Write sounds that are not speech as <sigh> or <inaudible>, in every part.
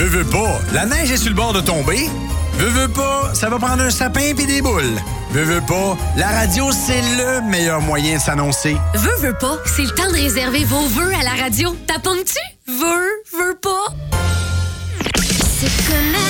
Veux, veux pas, la neige est sur le bord de tomber. Veux, veux pas, ça va prendre un sapin puis des boules. Veux, veux pas, la radio, c'est le meilleur moyen de s'annoncer. Veux, veux pas, c'est le temps de réserver vos vœux à la radio. T'appognes-tu? Veux, veux pas. Se connaître,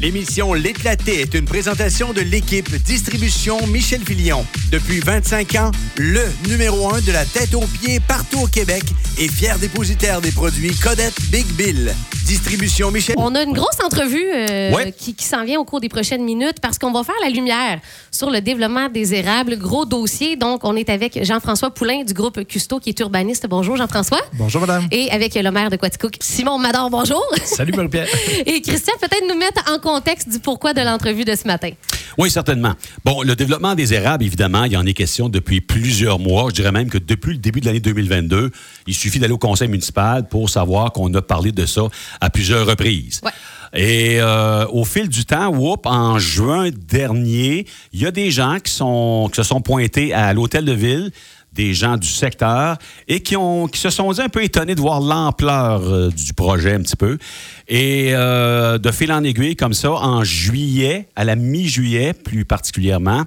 L'émission L'éclaté est une présentation de l'équipe Distribution Michel Filion. Depuis 25 ans, le numéro un de la tête aux pieds partout au Québec et fier dépositaire des produits Codette Big Bill. Distribution Michel. On a une grosse entrevue euh, Ouais. qui, qui s'en vient au cours des prochaines minutes parce qu'on va faire la lumière sur le développement des érables. Gros dossier. Donc, on est avec Jean-François Poulain du groupe Custo qui est urbaniste. Bonjour, Jean-François. Bonjour, madame. Et avec le maire de Quaticook, Simon Mador, bonjour. Salut, Marie-Pierre. <laughs> Et Christian, peut-être nous mettre en contexte du pourquoi de l'entrevue de ce matin. Oui, certainement. Bon, le développement des érables, évidemment, il y en est question depuis plusieurs mois. Je dirais même que depuis le début de l'année 2022, il suffit d'aller au conseil municipal pour savoir qu'on a parlé de ça à plusieurs reprises. Ouais. Et euh, au fil du temps, whoop, en juin dernier, il y a des gens qui, sont, qui se sont pointés à l'hôtel de ville, des gens du secteur, et qui, ont, qui se sont dit un peu étonnés de voir l'ampleur euh, du projet un petit peu. Et euh, de fil en aiguille, comme ça, en juillet, à la mi-juillet plus particulièrement,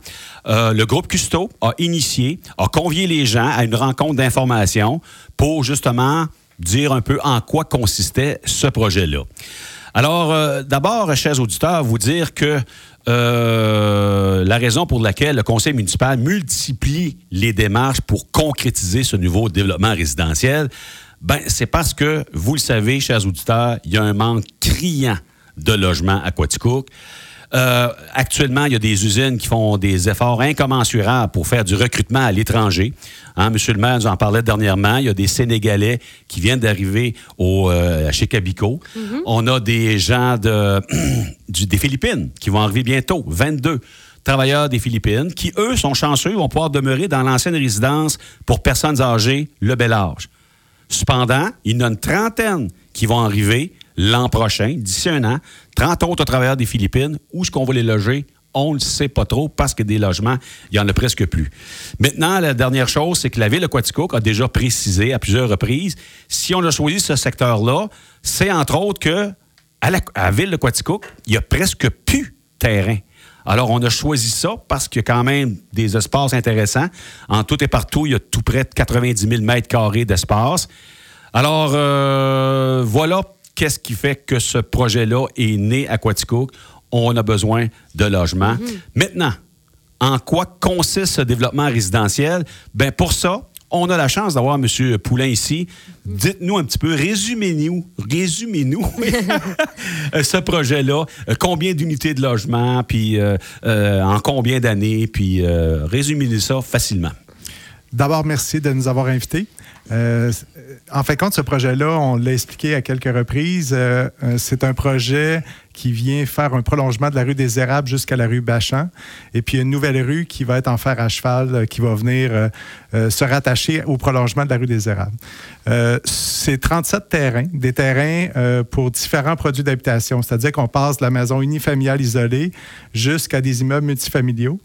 euh, le groupe Custo a initié, a convié les gens à une rencontre d'information pour justement dire un peu en quoi consistait ce projet-là. Alors, d'abord, chers auditeurs, vous dire que euh, la raison pour laquelle le conseil municipal multiplie les démarches pour concrétiser ce nouveau développement résidentiel, ben, c'est parce que, vous le savez, chers auditeurs, il y a un manque criant de logements à Quaticook. Euh, actuellement, il y a des usines qui font des efforts incommensurables pour faire du recrutement à l'étranger. Hein, Monsieur le maire nous en parlait dernièrement. Il y a des Sénégalais qui viennent d'arriver au, euh, chez Cabico. On a des gens de, <clears throat> du- des Philippines qui vont arriver bientôt, 22 travailleurs des Philippines, qui, eux, sont chanceux, vont pouvoir demeurer dans l'ancienne résidence pour personnes âgées, le bel âge. Cependant, il y en a une trentaine qui vont arriver l'an prochain, d'ici un an. 30 autres travailleurs des Philippines. Où est-ce qu'on va les loger? On ne sait pas trop parce que des logements, il n'y en a presque plus. Maintenant, la dernière chose, c'est que la Ville de Quaticook a déjà précisé à plusieurs reprises, si on a choisi ce secteur-là, c'est entre autres que à la, Ville de Quaticook, il n'y a presque plus terrain. Alors, on a choisi ça parce qu'il y a quand même des espaces intéressants. En tout et partout, il y a tout près de 90 000 mètres carrés d'espace. Alors, euh, voilà qu'est-ce qui fait que ce projet-là est né à Quaticook? On a besoin de logements. Maintenant, en quoi consiste ce développement résidentiel? Ben pour ça, on a la chance d'avoir M. Poulain ici. Dites-nous un petit peu, résumez-nous, résumez-nous <laughs> ce projet-là. Euh, Combien d'unités de logement, puis euh, euh, en combien d'années, puis euh, résumez-nous ça facilement. D'abord, merci de nous avoir invités. Euh, en fin de compte, ce projet-là, on l'a expliqué à quelques reprises, euh, euh, c'est un projet qui vient faire un prolongement de la rue des Érables jusqu'à la rue Bachan. Et puis, une nouvelle rue qui va être en fer à cheval, qui va venir se rattacher au prolongement de la rue des Érables. C'est 37 terrains, des terrains pour différents produits d'habitation. C'est-à-dire qu'on passe de la maison unifamiliale isolée jusqu'à des immeubles multifamiliaux.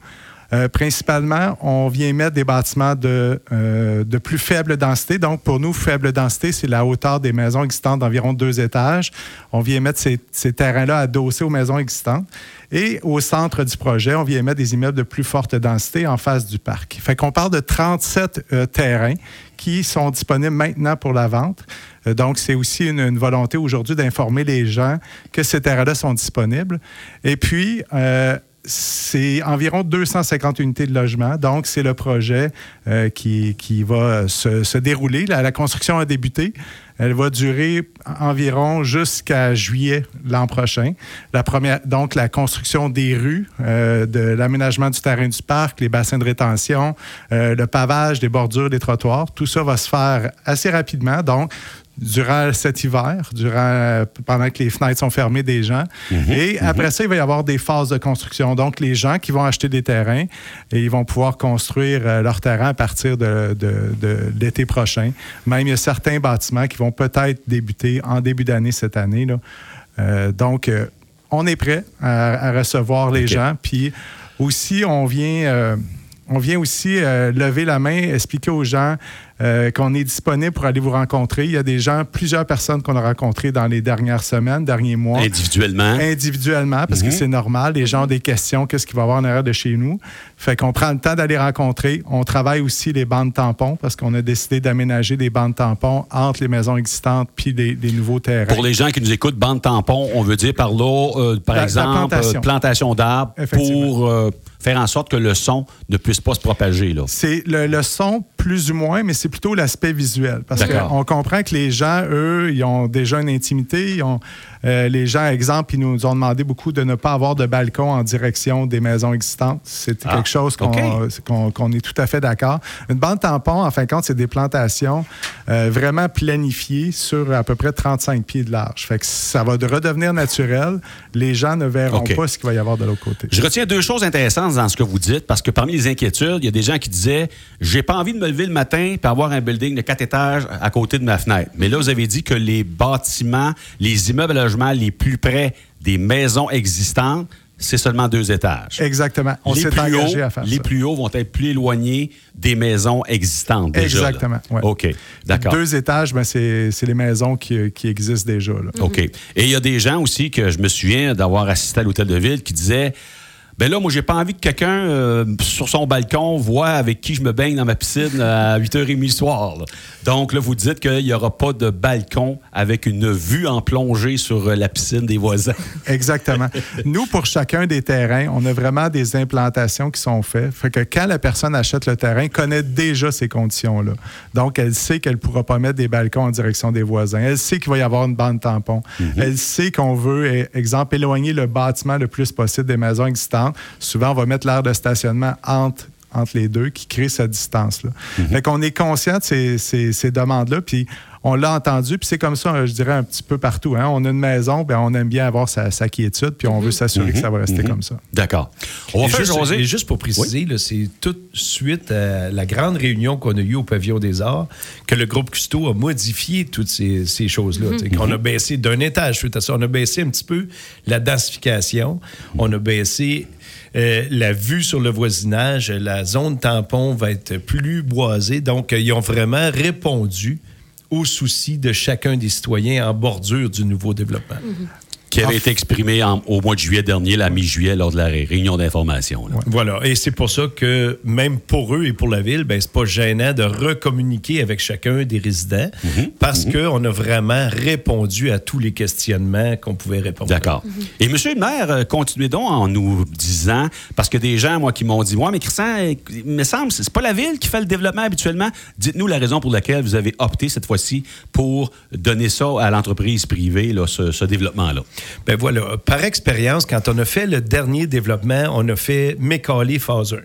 Euh, principalement, on vient mettre des bâtiments de, euh, de plus faible densité. Donc, pour nous, faible densité, c'est la hauteur des maisons existantes d'environ deux étages. On vient mettre ces, terrains-là adossés aux maisons existantes. Et au centre du projet, on vient mettre des immeubles de plus forte densité en face du parc. Fait qu'on parle de 37 euh, terrains qui sont disponibles maintenant pour la vente. Donc, c'est aussi une, volonté aujourd'hui d'informer les gens que ces terrains-là sont disponibles. Et puis, c'est environ 250 unités de logement. Donc, c'est le projet euh, qui, va se, dérouler. La, construction a débuté. Elle va durer environ jusqu'à juillet l'an prochain. Donc, la construction des rues, euh, de l'aménagement du terrain du parc, les bassins de rétention, euh, le pavage des bordures des trottoirs, tout ça va se faire assez rapidement. Donc, durant cet hiver, durant, pendant que les fenêtres sont fermées des gens. Et après ça, il va y avoir des phases de construction. Donc, les gens qui vont acheter des terrains, et ils vont pouvoir construire euh, leur terrain à partir de, de- de l'été prochain. Même, il y a certains bâtiments qui vont peut-être débuter en début d'année cette année. là. Euh, donc, euh, on est prêt à, à recevoir les gens. Puis aussi, on vient... euh, on vient aussi euh, lever la main, expliquer aux gens euh, qu'on est disponible pour aller vous rencontrer. Il y a des gens, plusieurs personnes qu'on a rencontrées dans les dernières semaines, derniers mois. Individuellement. Individuellement, parce Mhm. que c'est normal. Les gens ont des questions, qu'est-ce qu'il va y avoir en arrière de chez nous. Fait qu'on prend le temps d'aller rencontrer. On travaille aussi les bandes tampons parce qu'on a décidé d'aménager des bandes tampons entre les maisons existantes puis des, des nouveaux terrains. Pour les gens qui nous écoutent, bande tampon, on veut dire par là, euh, par La- la exemple, plantation. euh, plantation d'arbres Effectivement. pour faire en sorte que le son ne puisse pas se propager. C'est le, le son, plus ou moins, mais c'est plutôt l'aspect visuel. Parce qu'on comprend que les gens, eux, ils ont déjà une intimité. Ils ont, euh, les gens, exemple, ils nous ont demandé beaucoup de ne pas avoir de balcon en direction des maisons existantes. C'est Ah, quelque chose qu'on OK. qu'on- qu'on est tout à fait d'accord. Une bande tampon, en fin de compte, c'est des plantations euh, vraiment planifiées sur à peu près 35 pieds de large. Fait que ça va de redevenir naturel. Les gens ne verront OK. pas ce qu'il va y avoir de l'autre côté. Je retiens deux choses intéressantes dans ce que vous dites, parce que parmi les inquiétudes, il y a des gens qui disaient J'ai pas envie de me lever le matin et avoir un building de quatre étages à côté de ma fenêtre. Mais là, vous avez dit que les bâtiments, les immeubles à les plus près des maisons existantes, c'est seulement deux étages. Exactement. On les s'est plus engagé hauts, à faire Les ça. plus hauts vont être plus éloignés des maisons existantes. Déjà. Exactement, ouais. OK. D'accord. Deux étages, ben, c'est c'est les maisons qui, qui existent déjà. là. OK. Et il y a des gens aussi que je me souviens d'avoir assisté à l'hôtel de ville qui disaient ben là, moi, j'ai pas envie que quelqu'un euh, sur son balcon voit avec qui je me baigne dans ma piscine à <laughs> 8h30 le soir. là. Donc là, vous dites qu'il n'y aura pas de balcon avec une vue en plongée sur euh, la piscine des voisins. <laughs> Exactement. Nous, pour chacun des terrains, on a vraiment des implantations qui sont faites. Fait que quand la personne achète le terrain, connaît déjà ces conditions-là. Donc, elle sait qu'elle ne pourra pas mettre des balcons en direction des voisins. Elle sait qu'il va y avoir une bande tampon. Elle sait qu'on veut, eh, exemple, éloigner le bâtiment le plus possible des maisons existantes. Souvent, on va mettre l'aire de stationnement entre entre les deux qui crée cette distance-là. Fait qu'on est conscient de ces, ces- ces demandes-là, puis on l'a entendu, puis c'est comme ça, je dirais, un petit peu partout. hein. On a une maison, ben on aime bien avoir sa, sa quiétude, puis on veut s'assurer que ça va rester comme ça. D'accord. On va Et faire juste, jaser. et juste pour préciser, c'est toute suite à la grande réunion qu'on a eue au Pavillon des Arts que le groupe Custo a modifié toutes ces, ces choses-là. Qu'on a baissé d'un étage suite à ça. On a baissé un petit peu la densification. On a baissé euh, la vue sur le voisinage. La zone tampon va être plus boisée. Donc, euh, ils ont vraiment répondu aux soucis de chacun des citoyens en bordure du nouveau développement. Qui avait été exprimé en- au mois de juillet dernier, la mi-juillet, lors de la ré- réunion d'information. là. Voilà. Et c'est pour ça que même pour eux et pour la ville, ben, c'est pas gênant de recommuniquer avec chacun des résidents Mhm. parce qu'on a vraiment répondu à tous les questionnements qu'on pouvait répondre. D'accord. Et monsieur le maire, euh, continuez donc en nous disant, parce que des gens, moi, qui m'ont dit, ouais, mais Christian, il me semble, c'est pas la ville qui fait le développement habituellement. Dites-nous la raison pour laquelle vous avez opté cette fois-ci pour donner ça à l'entreprise privée, là, ce, ce développement-là. Ben voilà. Par expérience, quand on a fait le dernier développement, on a fait Mécalé phase 1.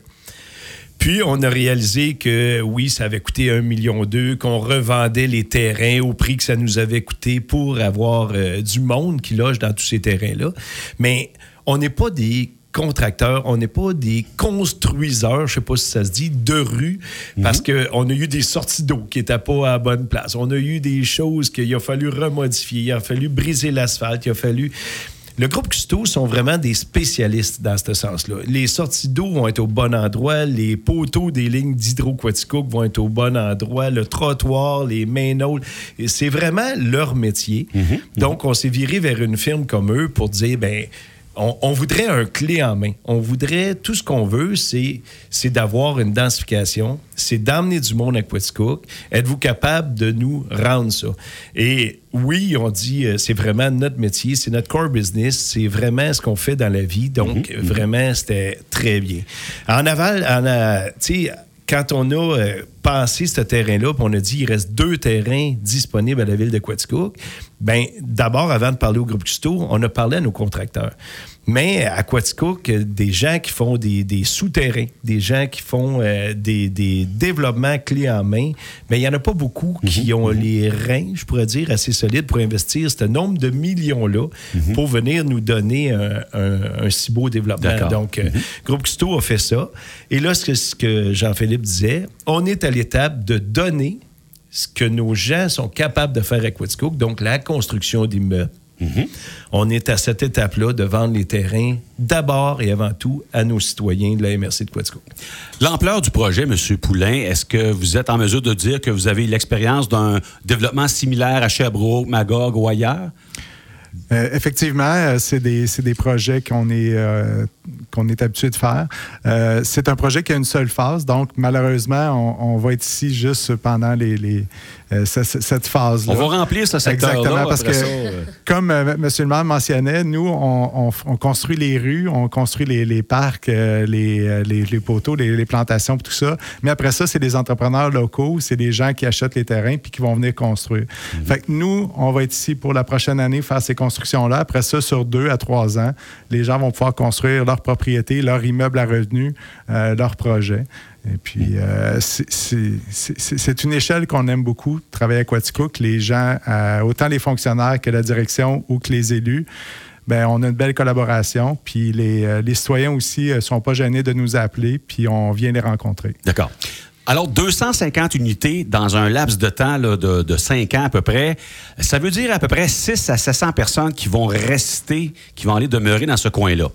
Puis, on a réalisé que oui, ça avait coûté 1,2 million, qu'on revendait les terrains au prix que ça nous avait coûté pour avoir euh, du monde qui loge dans tous ces terrains-là. Mais on n'est pas des contracteurs, on n'est pas des construiseurs, je sais pas si ça se dit, de rue, parce qu'on a eu des sorties d'eau qui n'étaient pas à la bonne place. On a eu des choses qu'il a fallu remodifier, il a fallu briser l'asphalte, il a fallu... Le groupe Custo sont vraiment des spécialistes dans ce sens-là. Les sorties d'eau vont être au bon endroit, les poteaux des lignes d'hydroquaticook vont être au bon endroit, le trottoir, les mainaules. Et C'est vraiment leur métier. Donc, on s'est viré vers une firme comme eux pour dire, ben on, on voudrait un clé en main. On voudrait, tout ce qu'on veut, c'est, c'est d'avoir une densification, c'est d'amener du monde à Quetzcook. Êtes-vous capable de nous rendre ça? Et oui, on dit, euh, c'est vraiment notre métier, c'est notre core business, c'est vraiment ce qu'on fait dans la vie. Donc, vraiment, c'était très bien. En aval, en, a- tu sais, quand on a euh, passé ce terrain-là, on a dit il reste deux terrains disponibles à la ville de Quaticook, ben d'abord, avant de parler au groupe Custo, on a parlé à nos contracteurs. Mais à Quaticook, des gens qui font des, des souterrains, des gens qui font euh, des, des développements clés en main, mais il n'y en a pas beaucoup qui ont les reins, je pourrais dire, assez solides pour investir ce nombre de millions-là pour venir nous donner un, un- un si beau développement. Donc, euh, Groupe Custo a fait ça. Et là, ce que, ce que Jean-Philippe disait, on est à l'étape de donner ce que nos gens sont capables de faire à Quetzcook, donc la construction d'immeubles On est à cette étape-là de vendre les terrains d'abord et avant tout à nos citoyens de la MRC de Quaticook. L'ampleur du projet, M. Poulain, est-ce que vous êtes en mesure de dire que vous avez l'expérience d'un développement similaire à Sherbrooke, Magog ou ailleurs? Euh, effectivement, euh, c'est des, des projets qu'on est, euh, qu'on est habitué de faire. C'est un projet qui a une seule phase, donc malheureusement, on, on va être ici juste pendant les, les, ce- ce- cette phase-là. On va remplir ce secteur-là. Exactement, parce que, ça, <laughs> comme M. le maire mentionnait, nous, on, on- on construit les rues, on construit les, les parcs, les, les- les poteaux, les, les plantations, tout ça. Mais après ça, c'est des entrepreneurs locaux, c'est des gens qui achètent les terrains puis qui vont venir construire. Mhm. Fait que nous, on va être ici pour la prochaine année faire ces constructions-là. Après ça, sur deux à trois ans, les gens vont pouvoir construire leur propriété, leur immeuble à revenus, euh, leur projet. Et puis, euh, c'est- une échelle qu'on aime beaucoup, travailler à Quaticook. Les gens, euh, autant les fonctionnaires que la direction ou que les élus, ben, on a une belle collaboration. Puis les, les citoyens aussi ne sont pas gênés de nous appeler, puis on vient les rencontrer. D'accord. Alors, 250 unités dans un laps de temps là, de, de 5 ans à peu près, ça veut dire à peu près 6 à 700 personnes qui vont rester, qui vont aller demeurer dans ce coin-là.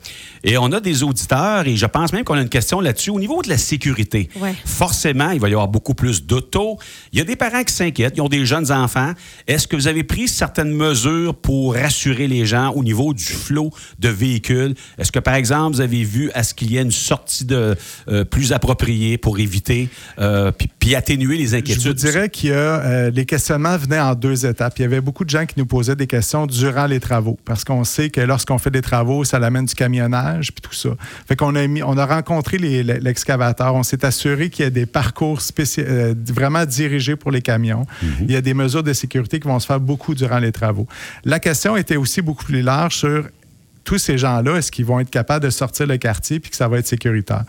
Et on a des auditeurs, et je pense même qu'on a une question là-dessus. Au niveau de la sécurité, Ouais. forcément, il va y avoir beaucoup plus d'autos. Il y a des parents qui s'inquiètent, ils ont des jeunes enfants. Est-ce que vous avez pris certaines mesures pour rassurer les gens au niveau du flot de véhicules? Est-ce que, par exemple, vous avez vu à ce qu'il y ait une sortie de, euh, plus appropriée pour éviter euh, puis, puis atténuer les Je inquiétudes? vous dirais qu'il y a euh, les questionnements venaient en deux étapes. Il y avait beaucoup de gens qui nous posaient des questions durant les travaux parce qu'on sait que lorsqu'on fait des travaux, ça amène du camionnage puis tout ça. Fait qu'on a mis, on a rencontré les- l'excavateur, on s'est assuré qu'il y a des parcours euh, vraiment dirigés pour les camions. Il y a des mesures de sécurité qui vont se faire beaucoup durant les travaux. La question était aussi beaucoup plus large sur tous ces gens-là, est-ce qu'ils vont être capables de sortir le quartier puis que ça va être sécuritaire?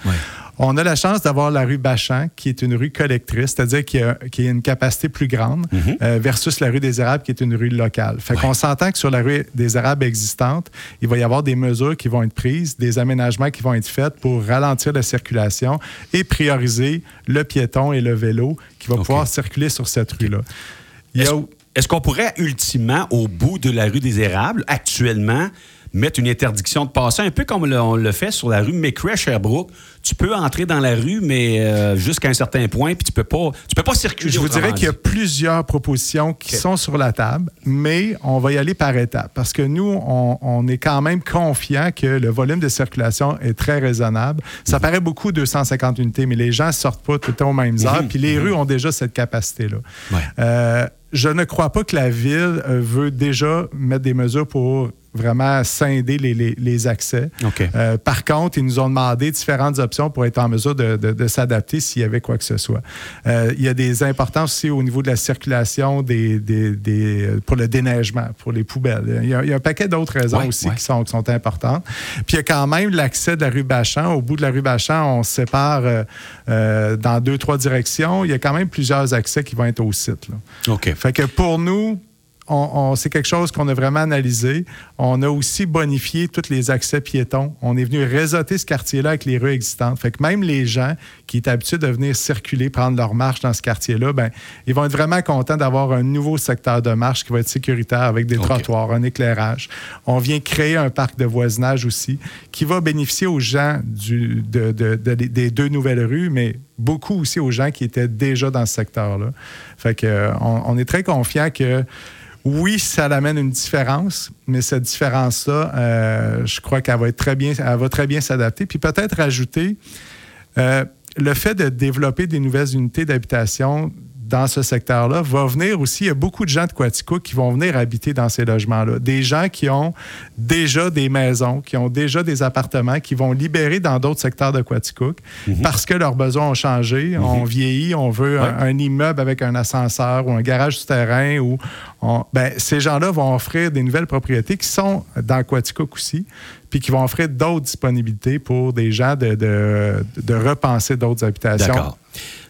On a la chance d'avoir la rue Bachan, qui est une rue collectrice, c'est-à-dire qu'il y, a- une capacité plus grande, euh, versus la rue des Érables, qui est une rue locale. Fait qu'on s'entend que sur la rue des Érables existante, il va y avoir des mesures qui vont être prises, des aménagements qui vont être faits pour ralentir la circulation et prioriser le piéton et le vélo qui va pouvoir circuler sur cette rue-là. A- est-ce qu'on pourrait ultimement, au bout de la rue des Érables, actuellement, mettre une interdiction de passer, un peu comme le- on le fait sur la rue McRae, Sherbrooke? Tu peux entrer dans la rue, mais euh, jusqu'à un certain point, puis tu peux pas, tu peux pas circuler. Je vous dirais qu'il y a plusieurs propositions qui sont sur la table, mais on va y aller par étapes parce que nous, on, on est quand même confiant que le volume de circulation est très raisonnable. Ça paraît beaucoup 250 unités, mais les gens sortent pas tout le temps aux mêmes heures, puis les rues ont déjà cette capacité-là. Ouais. Euh, je ne crois pas que la ville euh, veut déjà mettre des mesures pour vraiment scinder les, les- les accès. Euh, par contre, ils nous ont demandé différentes options pour être en mesure de, de- de s'adapter s'il y avait quoi que ce soit. Euh, il y a des importances aussi au niveau de la circulation des, des- des- pour le déneigement, pour les poubelles. Il y a, il y a un paquet d'autres raisons Ouais, aussi ouais. qui, sont, qui sont importantes. Puis il y a quand même l'accès de la rue Bachan. Au bout de la rue Bachan, on se sépare euh, dans deux, trois directions. Il y a quand même plusieurs accès qui vont être au site. là. OK. Fait que pour nous, c'est quelque chose qu'on a vraiment analysé. On a aussi bonifié tous les accès piétons. On est venu réseauter ce quartier-là avec les rues existantes. Fait que même les gens qui étaient habitués de venir circuler, prendre leur marche dans ce quartier-là, ben, ils vont être vraiment contents d'avoir un nouveau secteur de marche qui va être sécuritaire avec des trottoirs, un éclairage. On vient créer un parc de voisinage aussi qui va bénéficier aux gens du- de- de- de- des deux nouvelles rues, mais beaucoup aussi aux gens qui étaient déjà dans ce secteur-là. Fait que, euh, on, on est très confiant que oui, ça amène une différence, mais cette différence-là, euh, je crois qu'elle va très bien, s'adapter. Puis peut-être rajouter euh, le fait de développer des nouvelles unités d'habitation dans ce secteur-là va venir aussi. Il y a beaucoup de gens de Quaticook qui vont venir habiter dans ces logements-là. Des gens qui ont déjà des maisons, qui ont déjà des appartements, qui vont libérer dans d'autres secteurs de Quaticook parce que leurs besoins ont changé. On vieillit, on veut un, un immeuble avec un ascenseur ou un garage souterrain. Ou on- ben, ces gens-là vont offrir des nouvelles propriétés qui sont dans Quaticook aussi, puis puis qui vont offrir d'autres disponibilités pour des gens de, de, de repenser d'autres habitations. D'accord.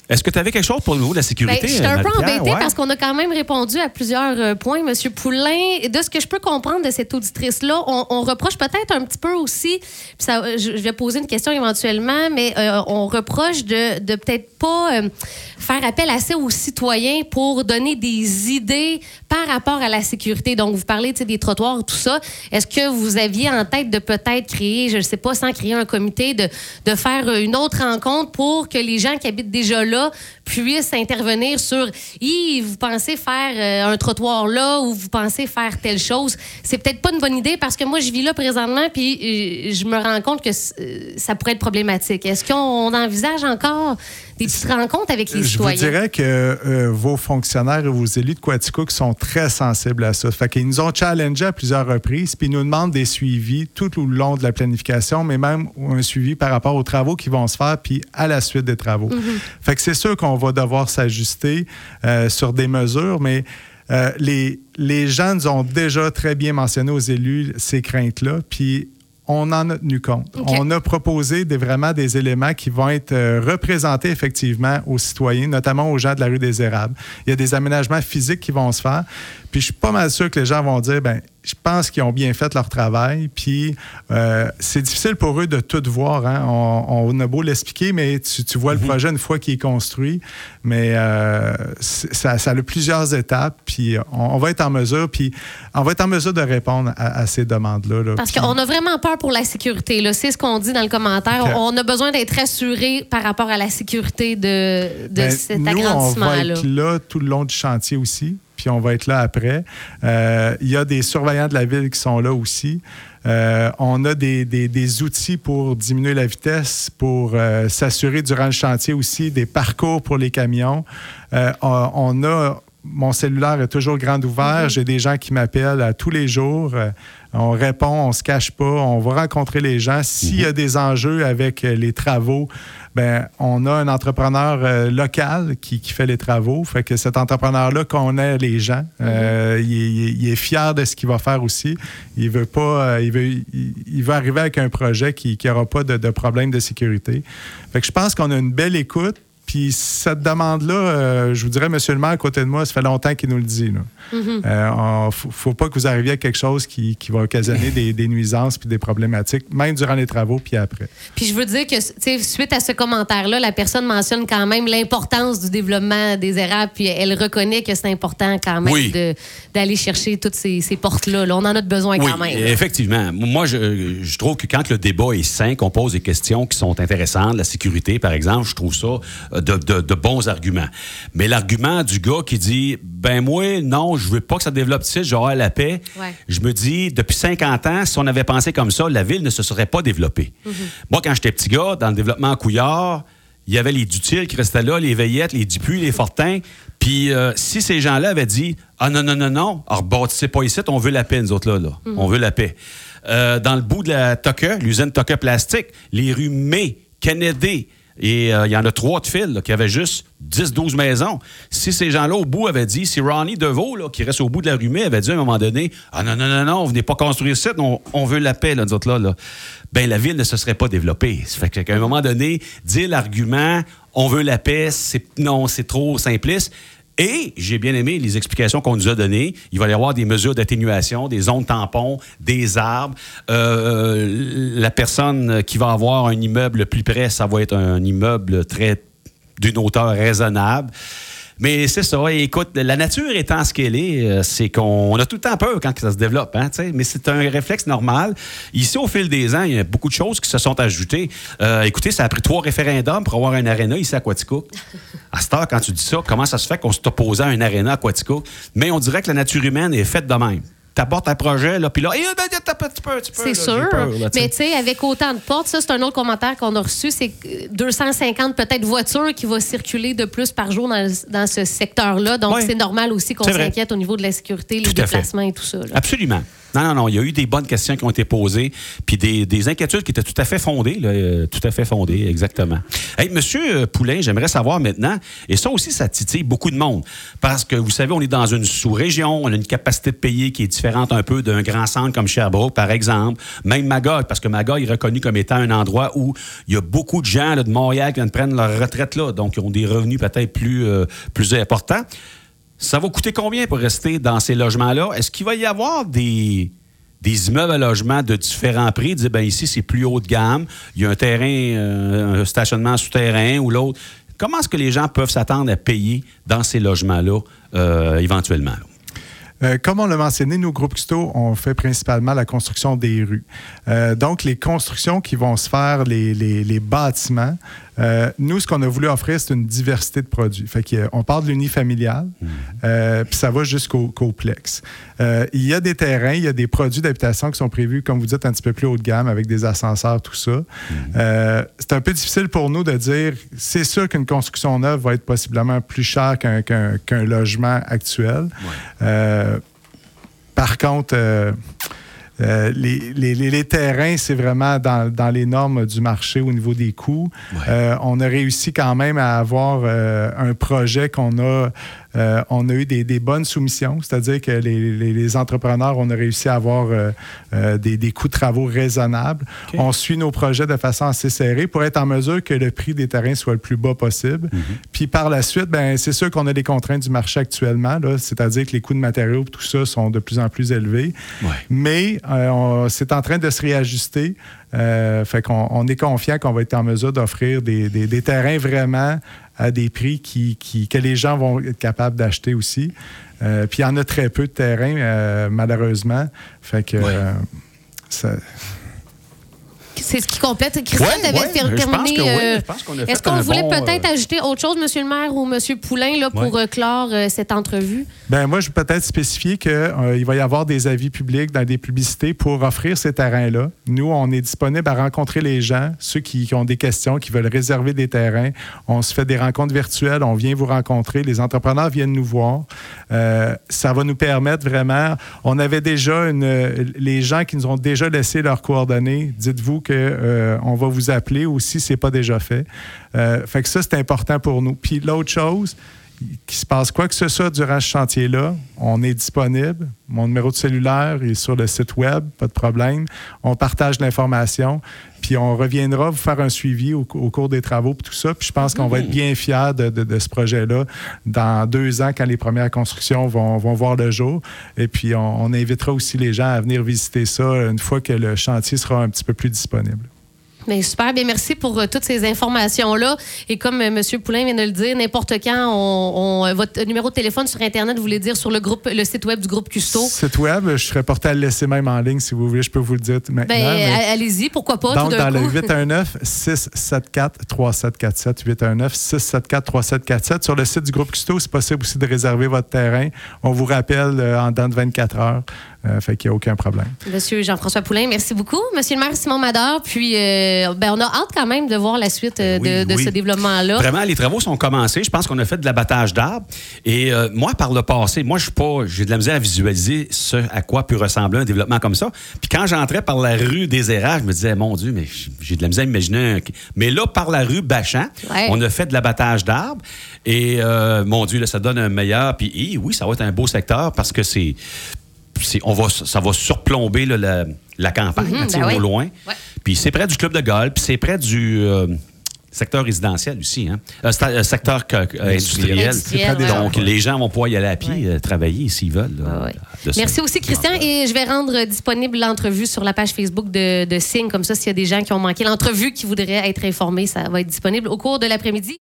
Est-ce que tu avais quelque chose pour le niveau de la Ben, sécurité? je suis un peu embêtée Ouais. parce qu'on a quand même répondu à plusieurs euh, points, M. Poulain. De ce que je peux comprendre de cette auditrice-là, on, on reproche peut-être un petit peu aussi, ça, euh, je vais poser une question éventuellement, mais euh, on reproche de, de peut-être pas euh, faire appel assez aux citoyens pour donner des idées par rapport à la sécurité. Donc, vous parlez des trottoirs, tout ça. Est-ce que vous aviez en tête de peut-être créer, je ne sais pas, sans créer un comité, de, de faire une autre rencontre pour que les gens qui habitent déjà là puissent intervenir sur vous pensez faire euh, un trottoir là ou vous pensez faire telle chose. C'est peut-être pas une bonne idée parce que moi, je vis là présentement puis euh, je me rends compte que euh, ça pourrait être problématique. Est-ce qu'on envisage encore des petites rencontres avec les Je citoyens? dirais que euh, vos fonctionnaires et vos élus de Quaticook sont très sensibles à ça. Fait qu'ils nous ont challengé à plusieurs reprises, puis ils nous demandent des suivis tout le long de la planification, mais même un suivi par rapport aux travaux qui vont se faire, puis à la suite des travaux. Fait que c'est sûr qu'on va devoir s'ajuster euh, sur des mesures, mais euh, les, les gens nous ont déjà très bien mentionné aux élus ces craintes-là, puis on en a tenu compte. On a proposé des, vraiment des éléments qui vont être euh, représentés effectivement aux citoyens, notamment aux gens de la rue des Érables. Il y a des aménagements physiques qui vont se faire. Puis je suis pas mal sûr que les gens vont dire, ben, je pense qu'ils ont bien fait leur travail. Puis euh, c'est difficile pour eux de tout voir. hein. On, on a beau l'expliquer, mais tu, tu vois le projet une fois qu'il est construit. Mais euh, ça, ça a plusieurs étapes. Puis on, on va être en mesure. Puis on va être en mesure de répondre à, à ces demandes-là. là. Parce Puis- qu'on a vraiment peur pour la sécurité. là. C'est ce qu'on dit dans le commentaire. On a besoin d'être rassuré par rapport à la sécurité de, de Ben, cet nous, on va agrandissement-là. être là tout le long du chantier aussi, puis on va être là après. Euh, Il y a des surveillants de la ville qui sont là aussi. Euh, on a des, des- des outils pour diminuer la vitesse, pour euh, s'assurer durant le chantier aussi des parcours pour les camions. Euh, on, on a mon cellulaire est toujours grand ouvert. J'ai des gens qui m'appellent à tous les jours. On répond, on se cache pas, on va rencontrer les gens. S'il y a des enjeux avec les travaux, ben on a un entrepreneur euh, local qui, qui fait les travaux. Fait que cet entrepreneur-là connaît les gens. Euh, il, est- il est fier de ce qu'il va faire aussi. Il veut pas, euh, il veut, il, il veut arriver avec un projet qui n'aura pas de, de problème de sécurité. Fait que je pense qu'on a une belle écoute. Puis cette demande-là, euh, je vous dirais, monsieur le maire, à côté de moi, ça fait longtemps qu'il nous le dit. là. Euh, on- faut, faut pas que vous arriviez à quelque chose qui, qui va occasionner des, des nuisances puis des problématiques, même durant les travaux puis après. Puis je veux dire que, suite à ce commentaire-là, la personne mentionne quand même l'importance du développement des érables, puis elle reconnaît que c'est important quand même Oui. de- d'aller chercher toutes ces, ces portes-là. là. On en a besoin Oui, quand même. effectivement. Moi, je, je trouve que quand le débat est sain, qu'on pose des questions qui sont intéressantes, la sécurité, par exemple, je trouve ça euh, de, de- de bons arguments. Mais l'argument du gars qui dit, ben moi, non, je veux pas que ça développe ici, j'aurai la paix. Ouais. Je me dis, depuis 50 ans, si on avait pensé comme ça, la ville ne se serait pas développée. Moi, quand j'étais petit gars, dans le développement à Couillard, il y avait les Dutiles qui restaient là, les Veillettes, les Dupuis, les Fortins. Puis euh, si ces gens-là avaient dit Ah non, non, non, non, alors bâtissez pas ici, on veut la paix, nous autres là, là. On veut la paix. Euh, dans le bout de la Toca, l'usine Toca Plastique, les rues May, Kennedy, et euh, il y en a trois de fil qui avaient juste 10-12 maisons. Si ces gens-là au bout avaient dit, si Ronnie Deveau, qui reste au bout de la rue May, avait dit à un moment donné Ah non, non, non, non, venez pas construire ça, on, on veut la paix, là, nous autres là. Ben, la ville ne se serait pas développée. Ça fait qu'à un moment donné, dire l'argument on veut la paix, non, c'est trop simpliste. Et j'ai bien aimé les explications qu'on nous a données. Il va y avoir des mesures d'atténuation, des zones tampons, des arbres. Euh, la personne qui va avoir un immeuble le plus près, ça va être un immeuble très d'une hauteur raisonnable. Mais c'est ça. Écoute, la nature étant ce qu'elle est, euh, c'est qu'on on a tout le temps peur quand ça se développe. Hein, mais c'est un réflexe normal. Ici, au fil des ans, il y a beaucoup de choses qui se sont ajoutées. Euh, écoutez, ça a pris trois référendums pour avoir un aréna ici à Quaticook. <laughs> À cette heure, quand tu dis ça, comment ça se fait qu'on s'est opposé à un aréna à Quaticook? Mais on dirait que la nature humaine est faite de même. T'apportes un projet, là, puis là, Eh, ben, t'as un petit peu, un petit peu, C'est sûr. peur, là, tu mais tu sais, avec autant de portes, ça, c'est un autre commentaire qu'on a reçu. C'est que 250 peut-être voitures qui vont circuler de plus par jour dans, dans ce secteur-là. Donc, c'est normal aussi qu'on s'inquiète au niveau de la sécurité, les fait. déplacements et tout ça. là. Absolument. Non, non, non. Il y a eu des bonnes questions qui ont été posées, puis des, des inquiétudes qui étaient tout à fait fondées, euh, tout à fait fondées, exactement. Hey, Monsieur euh, Poulain, j'aimerais savoir maintenant, et ça aussi, ça titille beaucoup de monde, parce que vous savez, on est dans une sous-région, on a une capacité de payer qui est différente un peu d'un grand centre comme Sherbrooke, par exemple. Même Magog, parce que Magog est reconnu comme étant un endroit où il y a beaucoup de gens de Montréal qui viennent prendre leur retraite là, donc ils ont des revenus peut-être plus, euh, plus importants. Ça va coûter combien pour rester dans ces logements-là? Est-ce qu'il va y avoir des, des immeubles à logement de différents prix? Dire, ben ici, c'est plus haut de gamme. Il y a un terrain, euh, un stationnement souterrain ou l'autre. Comment est-ce que les gens peuvent s'attendre à payer dans ces logements-là euh, éventuellement? Euh, comme on l'a mentionné, nous, Groupe Custo, on fait principalement la construction des rues. Euh, donc, les constructions qui vont se faire, les, les- les bâtiments, euh, nous, ce qu'on a voulu offrir, c'est une diversité de produits. Fait que, euh, on parle de l'unifamilial, euh, puis ça va jusqu'au qu'au plex. Euh, il y a des terrains, il y a des produits d'habitation qui sont prévus, comme vous dites, un petit peu plus haut de gamme, avec des ascenseurs, tout ça. Euh, c'est un peu difficile pour nous de dire, c'est sûr qu'une construction neuve va être possiblement plus chère qu'un logement actuel. Euh, par contre, euh, euh, les, les- les- les terrains, c'est vraiment dans, dans les normes du marché au niveau des coûts. Euh, on a réussi quand même à avoir euh, un projet qu'on a. euh, on a eu des, des bonnes soumissions, c'est-à-dire que les, les- les entrepreneurs, on a réussi à avoir euh, euh, des, des coûts de travaux raisonnables. On suit nos projets de façon assez serrée pour être en mesure que le prix des terrains soit le plus bas possible. Puis par la suite, ben, c'est sûr qu'on a des contraintes du marché actuellement, c'est-à-dire que les coûts de matériaux, tout ça, sont de plus en plus élevés. Ouais. Mais euh, c'est en train de se réajuster. Euh, fait qu'on on est confiant qu'on va être en mesure d'offrir des, des- des terrains vraiment à des prix qui, qui- que les gens vont être capables d'acheter aussi. Euh, puis il y en a très peu de terrains, euh, malheureusement. Fait que Ouais. ça- C'est ce qui complète. Christian, Ouais, pense terminé. oui, euh, Est-ce qu'on voulait bon, peut-être euh, ajouter autre chose, Monsieur le maire ou Monsieur Poulain, là, pour Ouais. euh, clore euh, cette entrevue? Ben moi, je vais peut-être spécifier qu'il va y avoir des avis publics dans des publicités pour offrir ces terrains-là. Nous, on est disponible à rencontrer les gens, ceux qui, qui ont des questions, qui veulent réserver des terrains. On se fait des rencontres virtuelles, on vient vous rencontrer, les entrepreneurs viennent nous voir. Euh, ça va nous permettre vraiment. On avait déjà une, les gens qui nous ont déjà laissé leurs coordonnées. Dites-vous que euh, on va vous appeler aussi, c'est pas déjà fait. Euh, fait que ça, c'est important pour nous. Puis l'autre chose, qu'il se passe quoi que ce soit durant ce chantier-là, on est disponible. Mon numéro de cellulaire est sur le site web, pas de problème. On partage l'information, puis on reviendra vous faire un suivi au, cours des travaux, puis tout ça. Puis je pense qu'on va être bien fiers de, ce projet-là dans deux ans, quand les premières constructions vont, vont voir le jour. Et puis on invitera aussi les gens à venir visiter ça une fois que le chantier sera un petit peu plus disponible. Mais super, bien merci pour euh, toutes ces informations-là. Et comme euh, M. Poulain vient de le dire, n'importe quand, on, on- euh, votre numéro de téléphone sur Internet, vous voulez dire sur le groupe, le site web du groupe Custo. Site web, je serais porté à le laisser même en ligne si vous voulez, je peux vous le dire maintenant. Ben, allez-y, pourquoi pas, Donc, tout dans d'un le coup. 819-674-3747, 819-674-3747. Sur le site du groupe Custo, c'est possible aussi de réserver votre terrain. On vous rappelle euh, en dedans de 24 heures. Euh, fait qu'il n'y a aucun problème. Monsieur Jean-François Poulain, merci beaucoup. Monsieur le maire Simon Mador, puis euh, ben, on a hâte quand même de voir la suite euh, Oui, de, oui. ce développement-là. Vraiment, les travaux sont commencés. Je pense qu'on a fait de l'abattage d'arbres. Et euh, moi, par le passé, moi, je suis pas, j'ai de la misère à visualiser ce à quoi peut ressembler un développement comme ça. Puis quand j'entrais par la rue des Érages, je me disais, mon Dieu, mais j'ai de la misère à imaginer. un- Mais là, par la rue Bachan, Ouais. on a fait de l'abattage d'arbres. Et euh, mon Dieu, là, ça donne un meilleur. Puis hi, oui, ça va être un beau secteur parce que c'est. On va, ça va surplomber là, la, la campagne, Mhm, ben au oui. loin. Ouais. Puis c'est près du club de golf, puis c'est près du euh, secteur résidentiel aussi, hein? Euh, secteur que- euh, industriel. Industriel, ouais. Donc, les gens vont pouvoir y aller à pied, Ouais. euh, travailler s'ils veulent. là, Ouais, ouais. de ça. Merci aussi, Christian. Et je vais rendre disponible l'entrevue sur la page Facebook de, de Signe. Comme ça, s'il y a des gens qui ont manqué l'entrevue qui voudraient être informés, ça va être disponible au cours de l'après-midi.